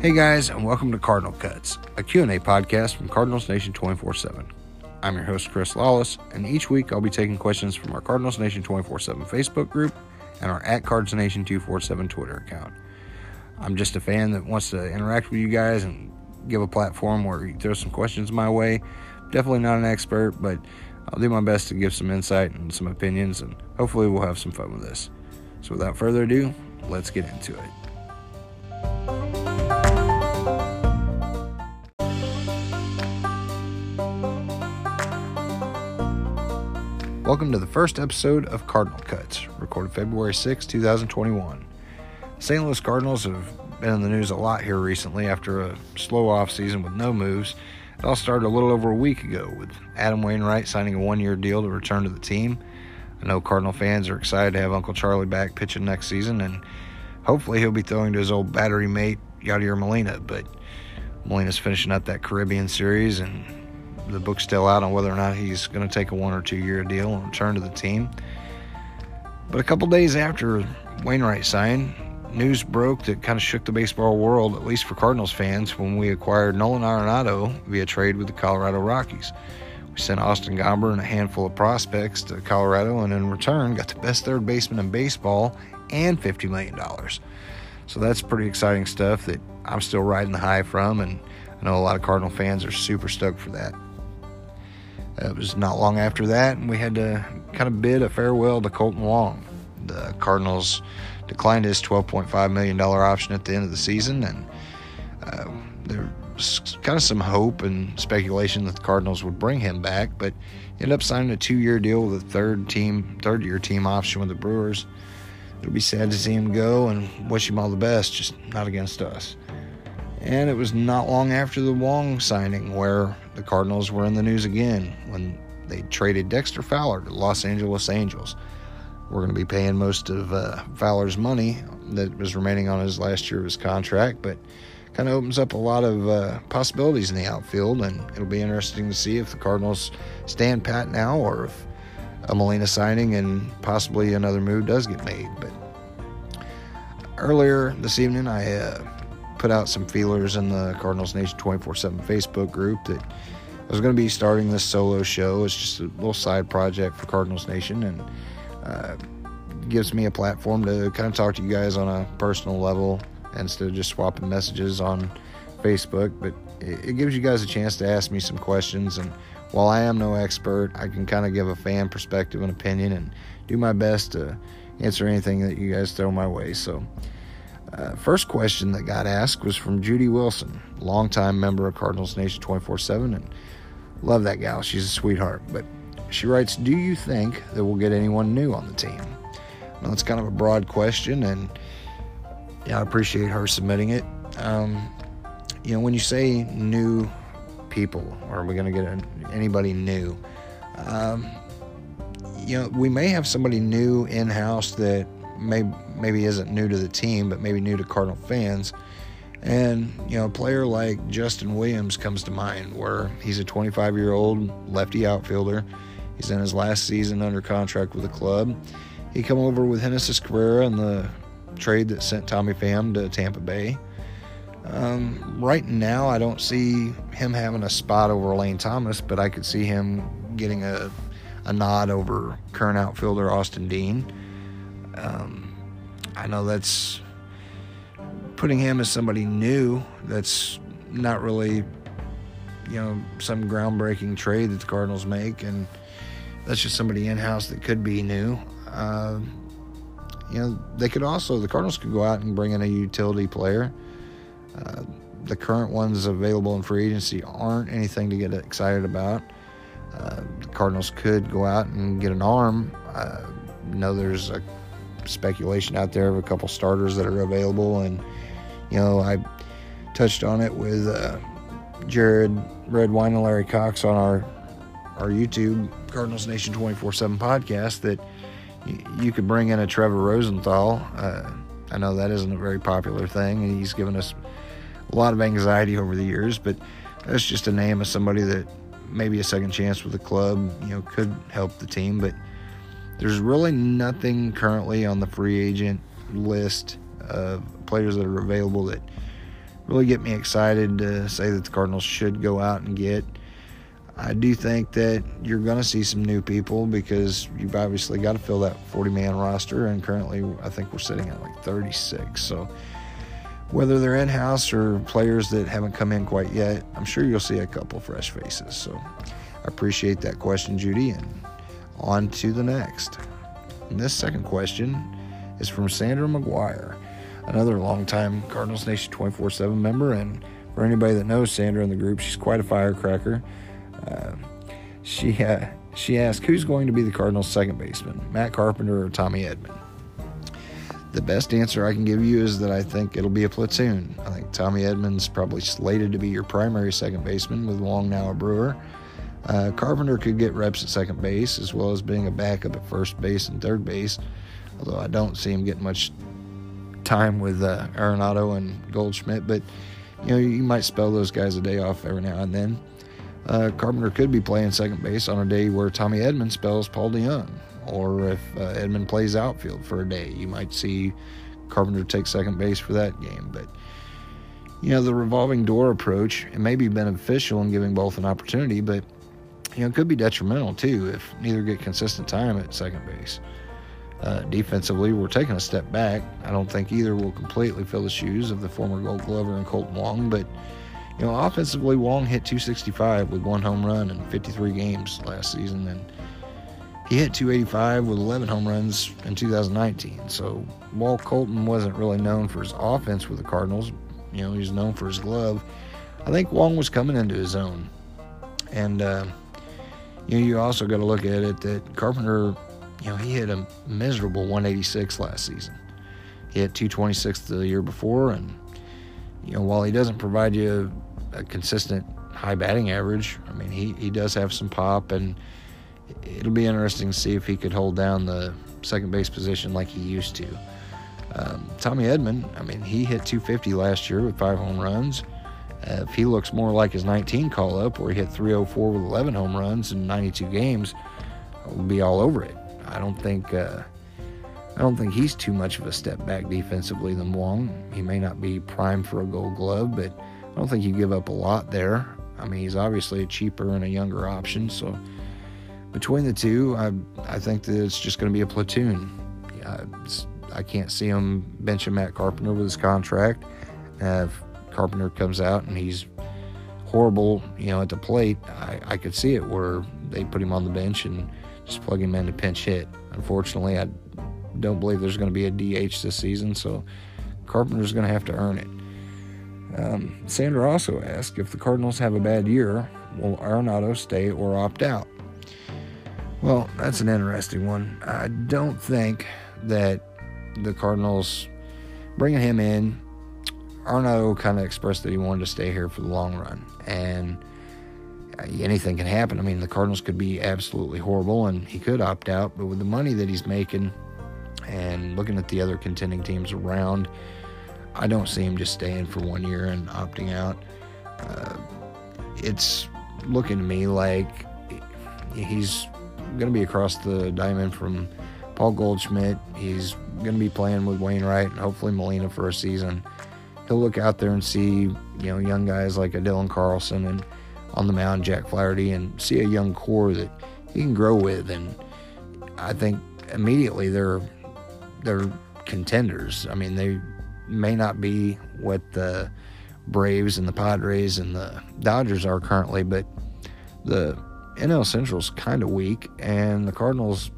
Hey guys, and welcome to Cardinal Cuts, a Q&A podcast from Cardinals Nation 24/7. I'm your host Chris Lawless, and each week I'll be taking questions from our Cardinals Nation 24/7 Facebook group and our at Cards Nation 247 Twitter account. I'm just a fan that wants to interact with you guys and give a platform where you throw some questions my way. Definitely not an expert, but I'll do my best to give some insight and some opinions, and hopefully we'll have some fun with this. So without further ado, let's get into it. Welcome to the first episode of Cardinal Cuts, recorded February 6, 2021. St. Louis Cardinals have been in the news a lot here recently after a slow offseason with no moves. It all started a little over a week ago with Adam Wainwright signing a one year deal to return to the team. I know Cardinal fans are excited to have Uncle Charlie back pitching next season, and hopefully he'll be throwing to his old battery mate, Yadier Molina. But Molina's finishing up that Caribbean series, and the book's still out on whether or not he's going to take a one or two year deal and return to the team. But a couple days after Wainwright signed, news broke that kind of shook the baseball world, at least for Cardinals fans, when we acquired Nolan Arenado via trade with the Colorado Rockies. We sent Austin Gomber and a handful of prospects to Colorado, and in return, got the best third baseman in baseball and $50 million. So that's pretty exciting stuff that I'm still riding the high from, and I know a lot of Cardinal fans are super stoked for that. It was not long after that, and we had to kind of bid a farewell to Kolten Wong. The Cardinals declined his $12.5 million option at the end of the season, and uh, there was kind of some hope and speculation that the Cardinals would bring him back, but ended up signing a two-year deal with a third team, third-year team option with the Brewers. It'll be sad to see him go, and wish him all the best, just not against us. And it was not long after the Wong signing where the Cardinals were in the news again when they traded Dexter Fowler to Los Angeles Angels. We're going to be paying most of uh, Fowler's money that was remaining on his last year of his contract, but kind of opens up a lot of uh, possibilities in the outfield, and it'll be interesting to see if the Cardinals stand pat now or if a Molina signing and possibly another move does get made. But earlier this evening, I uh, put out some feelers in the Cardinals Nation 24 7 Facebook group that I was going to be starting this solo show. It's just a little side project for Cardinals Nation, and uh, gives me a platform to kind of talk to you guys on a personal level instead of just swapping messages on Facebook. But it, it gives you guys a chance to ask me some questions. And while I am no expert, I can kind of give a fan perspective and opinion and do my best to answer anything that you guys throw my way. So, uh, first question that got asked was from Judy Wilson, longtime member of Cardinals Nation 24 7. And love that gal. She's a sweetheart. But she writes, Do you think that we'll get anyone new on the team? Now, it's kind of a broad question, and yeah, I appreciate her submitting it. Um, you know, when you say new people, are we going to get anybody new? Um, you know, we may have somebody new in house that may, maybe isn't new to the team, but maybe new to Cardinal fans. And, you know, a player like Justin Williams comes to mind, where he's a 25 year old lefty outfielder. He's in his last season under contract with the club. He come over with Genesis Cabrera in the trade that sent Tommy Pham to Tampa Bay. Um, right now, I don't see him having a spot over Lane Thomas, but I could see him getting a, a nod over current outfielder Austin Dean. Um, I know that's putting him as somebody new. That's not really, you know, some groundbreaking trade that the Cardinals make, and that's just somebody in house that could be new. Uh, you know, they could also, the Cardinals could go out and bring in a utility player. Uh, the current ones available in free agency aren't anything to get excited about. Uh, the Cardinals could go out and get an arm. Uh, know there's a speculation out there of a couple starters that are available, and you know I touched on it with uh, Jared Redwine and Larry Cox on our our YouTube Cardinals Nation 24 7 podcast that you could bring in a Trevor Rosenthal. Uh, I know that isn't a very popular thing, and he's given us a lot of anxiety over the years, but that's just a name of somebody that maybe a second chance with the club, you know, could help the team. But there's really nothing currently on the free agent list of players that are available that really get me excited to say that the Cardinals should go out and get. I do think that you're going to see some new people because you've obviously got to fill that 40 man roster, and currently I think we're sitting at like 36. So whether they're in house or players that haven't come in quite yet, I'm sure you'll see a couple fresh faces. So I appreciate that question, Judy, and on to the next. And this second question is from Sandra McGuire, another longtime Cardinals Nation 24 7 member. And for anybody that knows Sandra in the group, she's quite a firecracker. Uh, she, uh, she asked, Who's going to be the Cardinals' second baseman, Matt Carpenter or Tommy Edman? The best answer I can give you is that I think it'll be a platoon. I think Tommy Edman's probably slated to be your primary second baseman with Long now a Brewer. Uh, Carpenter could get reps at second base as well as being a backup at first base and third base, although I don't see him getting much time with uh, Arenado and Goldschmidt. But you know, you might spell those guys a day off every now and then. Uh, Carpenter could be playing second base on a day where Tommy Edman spells Paul DeJong, or if uh, Edman plays outfield for a day, you might see Carpenter take second base for that game. But you know, the revolving door approach it may be beneficial in giving both an opportunity, but you know, it could be detrimental too if neither get consistent time at second base. Uh, defensively, we're taking a step back. I don't think either will completely fill the shoes of the former Gold Glover and Kolten Wong, but you know, offensively, Wong hit 265 with one home run in 53 games last season, and he hit 285 with 11 home runs in 2019. So while Kolten wasn't really known for his offense with the Cardinals, you know, he's known for his glove. I think Wong was coming into his own, and. Uh, you know, you also got to look at it that Carpenter, you know, he hit a miserable 186 last season. He hit 226 the year before, and you know, while he doesn't provide you a, consistent high batting average, I mean, he he does have some pop, and it'll be interesting to see if he could hold down the second base position like he used to. Um, Tommy Edman, I mean, he hit 250 last year with five home runs. Uh, if he looks more like his 19 call up, where he hit 304 with 11 home runs in 92 games, we'll be all over it. I don't think uh, I don't think he's too much of a step back defensively than Wong. He may not be prime for a Gold Glove, but I don't think you give up a lot there. I mean, he's obviously a cheaper and a younger option, so between the two, I I think that it's just going to be a platoon. Yeah, I can't see him benching Matt Carpenter with his contract. Have Carpenter comes out and he's horrible, you know, at the plate, I, I could see it where they put him on the bench and just plug him in to pinch hit. Unfortunately, I don't believe there's going to be a DH this season, so Carpenter's going to have to earn it. Um, Sandra also asked if the Cardinals have a bad year, will Arenado stay or opt out? Well, that's an interesting one. I don't think that the Cardinals bringing him in Arno kind of expressed that he wanted to stay here for the long run. And uh, anything can happen. I mean, the Cardinals could be absolutely horrible and he could opt out, but with the money that he's making and looking at the other contending teams around, I don't see him just staying for one year and opting out. Uh, it's looking to me like he's going to be across the diamond from Paul Goldschmidt. He's going to be playing with Wainwright and hopefully Molina for a season he'll look out there and see, you know, young guys like a Dylan Carlson and on the mound Jack Flaherty and see a young core that he can grow with. And I think immediately they're they're contenders. I mean, they may not be what the Braves and the Padres and the Dodgers are currently, but the NL Central's kind of weak, and the Cardinals,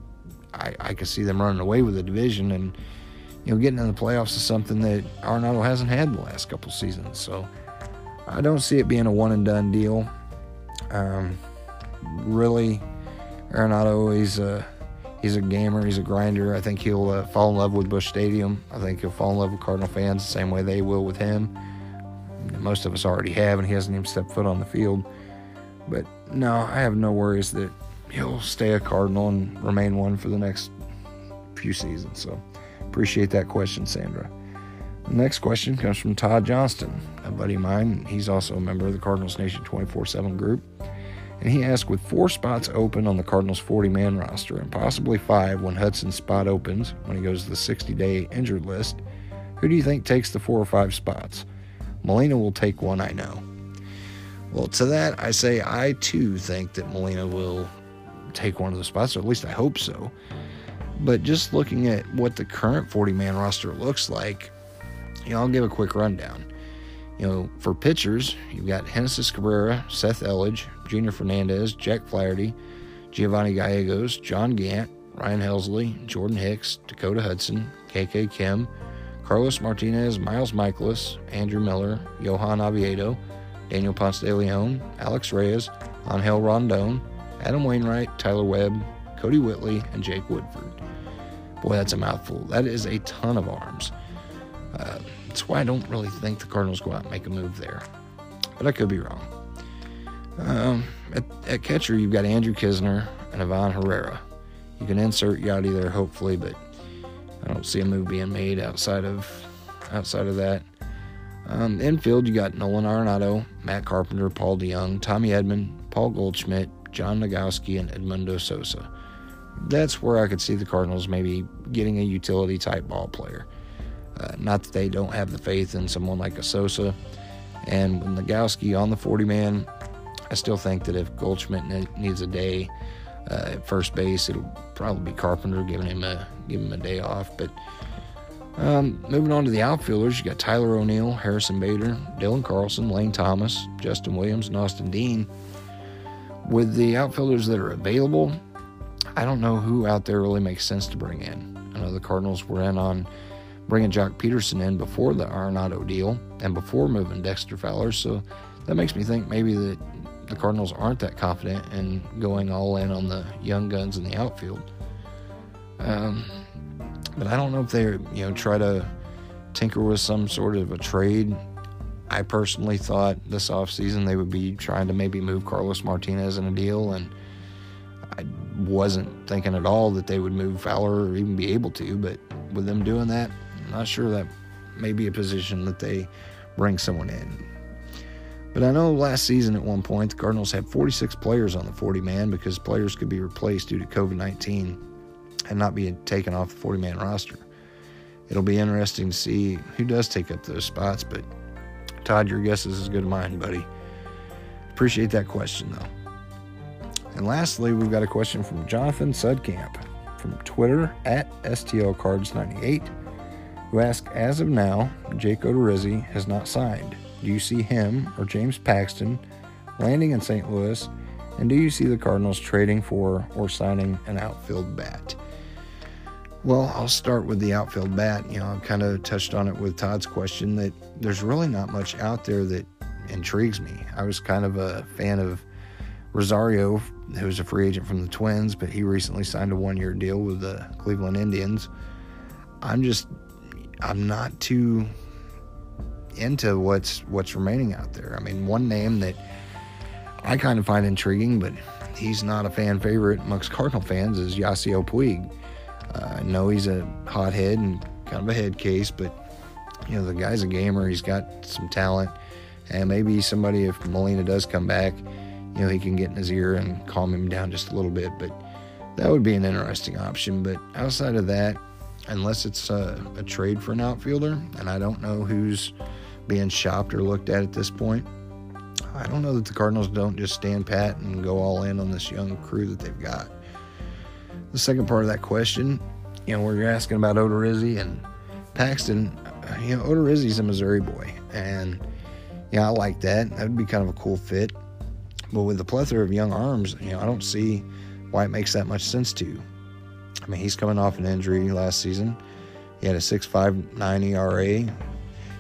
I, I could see them running away with the division and you know, getting in the playoffs is something that Arenado hasn't had the last couple seasons. So I don't see it being a one and done deal. Um, really, Arenado, he's a he's a gamer, he's a grinder. I think he'll uh, fall in love with Busch Stadium. I think he'll fall in love with Cardinal fans the same way they will with him. Most of us already have, and he hasn't even stepped foot on the field. But no, I have no worries that he'll stay a Cardinal and remain one for the next few seasons. So. Appreciate that question, Sandra. The next question comes from Todd Johnston, a buddy of mine. He's also a member of the Cardinals Nation 24 7 group. And he asked With four spots open on the Cardinals 40 man roster and possibly five when Hudson's spot opens when he goes to the 60 day injured list, who do you think takes the four or five spots? Molina will take one, I know. Well, to that, I say I too think that Molina will take one of the spots, or at least I hope so. But just looking at what the current 40 man roster looks like, you know, I'll give a quick rundown. You know, for pitchers, you've got Genesis Cabrera, Seth Elledge, Junior Fernandez, Jack Flaherty, Giovanni Gallegos, John Gant, Ryan Helsley, Jordan Hicks, Dakota Hudson, KK Kim, Carlos Martinez, Miles Mikolas, Andrew Miller, Johan Oviedo, Daniel Ponce de Leon, Alex Reyes, Angel Rondon, Adam Wainwright, Tyler Webb, Kodi Whitley, and Jake Woodford. Boy, that's a mouthful. That is a ton of arms. Uh, that's why I don't really think the Cardinals go out and make a move there. But I could be wrong. Um, at, at, catcher, you've got Andrew Knizner and Ivan Herrera. You can insert Yadi there, hopefully, but I don't see a move being made outside of outside of that. Um, infield, you got Nolan Arenado, Matt Carpenter, Paul DeJong, Tommy Edman, Paul Goldschmidt, John Nogowski, and Edmundo Sosa. That's where I could see the Cardinals maybe getting a utility type ball player. Uh, not that they don't have the faith in someone like a Sosa. And with Nogowski on the 40 man, I still think that if Goldschmidt needs a day uh, at first base, it'll probably be Carpenter giving him a giving him a day off. But um, moving on to the outfielders, you got Tyler O'Neill, Harrison Bader, Dylan Carlson, Lane Thomas, Justin Williams, and Austin Dean. With the outfielders that are available, I don't know who out there really makes sense to bring in. I know the Cardinals were in on bringing Joc Pederson in before the Arenado deal and before moving Dexter Fowler, so that makes me think maybe that the Cardinals aren't that confident in going all in on the young guns in the outfield. Um, but I don't know if they, you know, try to tinker with some sort of a trade. I personally thought this offseason they would be trying to maybe move Carlos Martinez in a deal, and I wasn't thinking at all that they would move Fowler or even be able to. But with them doing that, I'm not sure that may be a position that they bring someone in. But I know last season at one point the Cardinals had 46 players on the 40 man because players could be replaced due to COVID 19 and not be taken off the 40 man roster. It'll be interesting to see who does take up those spots, but Todd, your guess is as good as mine, buddy. Appreciate that question, though. And lastly, we've got a question from Jonathan Sudcamp from Twitter at STLCards98, who asks As of now, Jake Odorizzi has not signed. Do you see him or James Paxton landing in St. Louis? And do you see the Cardinals trading for or signing an outfield bat? Well, I'll start with the outfield bat. You know, I kind of touched on it with Todd's question that there's really not much out there that intrigues me. I was kind of a fan of Rosario, who was a free agent from the Twins, but he recently signed a one year deal with the Cleveland Indians. I'm just, I'm not too into what's what's remaining out there. I mean, one name that I kind of find intriguing, but he's not a fan favorite amongst Cardinal fans is Yasiel Puig. Uh, I know he's a hothead and kind of a head case, but you know the guy's a gamer. He's got some talent, and maybe somebody if Molina does come back, you know he can get in his ear and calm him down just a little bit. But that would be an interesting option. But outside of that, unless it's a, a trade for an outfielder, and I don't know who's being shopped or looked at at this point. I don't know that the Cardinals don't just stand pat and go all in on this young crew that they've got. The second part of that question, you know, where you're asking about Odorizzi and Paxton, you know, Odorizzi's a Missouri boy, and yeah, I like that. That would be kind of a cool fit. But with the plethora of young arms, you know, I don't see why it makes that much sense to. I mean, he's coming off an injury last season. He had a 6.59 ERA.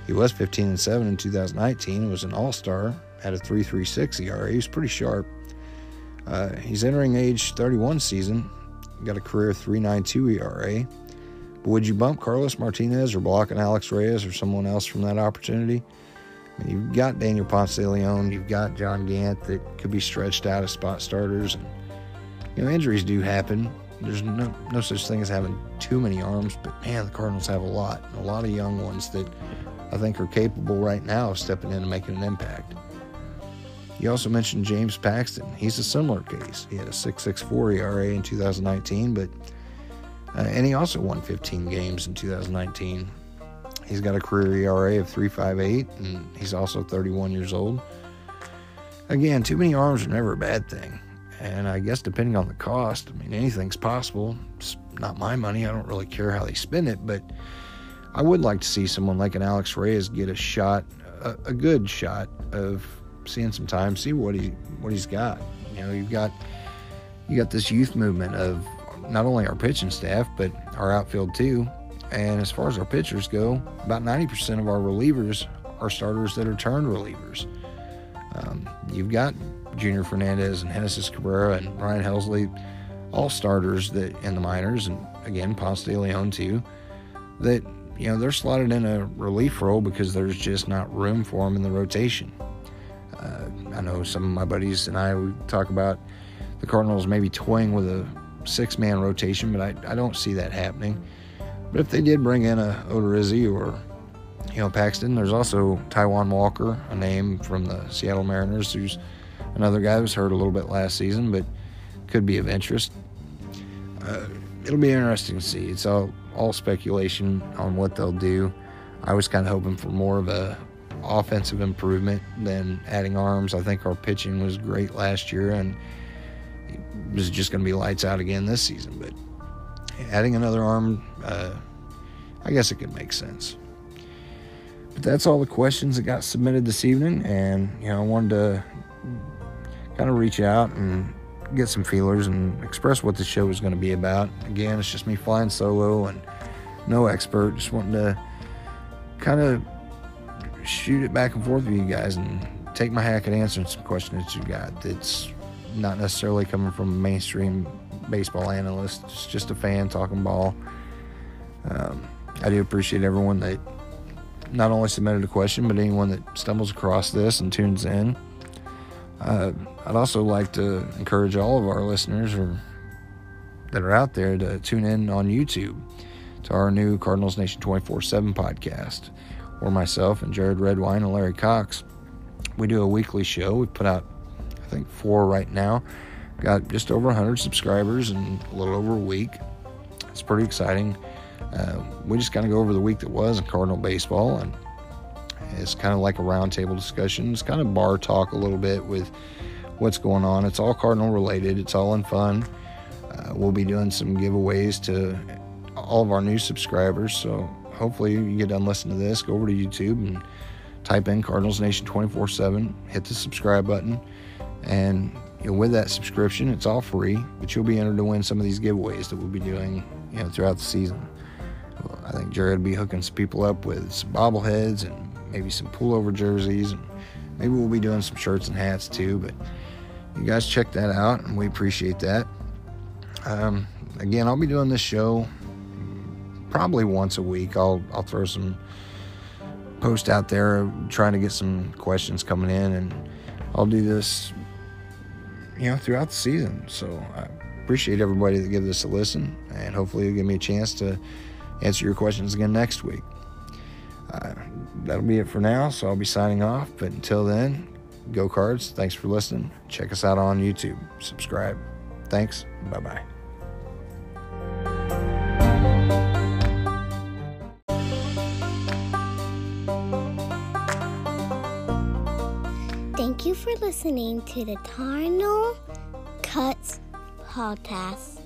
He was 15 and 7 in 2019. He was an All-Star. Had a 3.36 ERA. He was pretty sharp. Uh, he's entering age 31 season got a career 3.92 ERA. But would you bump Carlos Martinez or block an Alex Reyes or someone else from that opportunity? You've got Daniel Ponce de Leon, you've got John Gant that could be stretched out as spot starters. And, you know, injuries do happen. There's no, no such thing as having too many arms, but man, the Cardinals have a lot, a lot of young ones that I think are capable right now of stepping in and making an impact. You also mentioned James Paxton. He's a similar case. He had a 6.64 ERA in 2019, but uh, and he also won 15 games in 2019. He's got a career ERA of 3.58, and hmm. he's also 31 years old. Again, too many arms are never a bad thing. And I guess depending on the cost, I mean, anything's possible. It's not my money. I don't really care how they spend it, but I would like to see someone like an Alex Reyes get a shot, a, a good shot of seeing some time, see what he what he's got. You know, you've got you got this youth movement of not only our pitching staff but our outfield too. And as far as our pitchers go, about 90% of our relievers are starters that are turned relievers. Um, you've got Junior Fernandez and Genesis Cabrera and Ryan Helsley, all starters that in the minors, and again Ponce de Leon too. That you know they're slotted in a relief role because there's just not room for them in the rotation. Uh, I know some of my buddies and I we talk about the Cardinals maybe toying with a six-man rotation, but I, I don't see that happening. But if they did bring in a Odorizzi or you know Paxton, there's also Taijuan Walker, a name from the Seattle Mariners, who's another guy who was hurt a little bit last season, but could be of interest. Uh, it'll be interesting to see. It's all all speculation on what they'll do. I was kind of hoping for more of a offensive improvement than adding arms. I think our pitching was great last year, and it was just going to be lights out again this season. But adding another arm, uh, I guess it could make sense. But that's all the questions that got submitted this evening, and you know I wanted to kind of reach out and get some feelers and express what the show is going to be about. Again, it's just me flying solo and no expert, just wanting to kind of shoot it back and forth with you guys and take my hack at answering some questions that you got. It's not necessarily coming from a mainstream baseball analyst, it's just a fan talking ball. Um, I do appreciate everyone that not only submitted a question, but anyone that stumbles across this and tunes in. Uh, I'd also like to encourage all of our listeners or that are out there to tune in on YouTube to our new Cardinals Nation 24 7 podcast, where myself and Jared Redwine and Larry Cox, we do a weekly show. We put out, I think, four right now. Got just over 100 subscribers in a little over a week. It's pretty exciting. Uh, we just kind of go over the week that was in Cardinal baseball, and it's kind of like a roundtable discussion. It's kind of bar talk a little bit with what's going on. It's all Cardinal related. It's all in fun. Uh, we'll be doing some giveaways to all of our new subscribers. So hopefully you get done listening to this, go over to YouTube and type in Cardinals Nation 24/7. Hit the subscribe button, and you know, with that subscription, it's all free. But you'll be entered to win some of these giveaways that we'll be doing, you know, throughout the season. I think Jared will be hooking some people up with some bobbleheads and maybe some pullover jerseys, and maybe we'll be doing some shirts and hats too. But you guys check that out, and we appreciate that. Um, again, I'll be doing this show probably once a week. I'll I'll throw some post out there trying to get some questions coming in, and I'll do this, you know, throughout the season. So I appreciate everybody that gives this a listen, and hopefully you'll give me a chance to answer your questions again next week. Uh, that'll be it for now. So I'll be signing off. But until then, go cards. Thanks for listening. Check us out on YouTube. Subscribe. Thanks. Bye bye. Thank you for listening to the Cardinal Cuts podcast.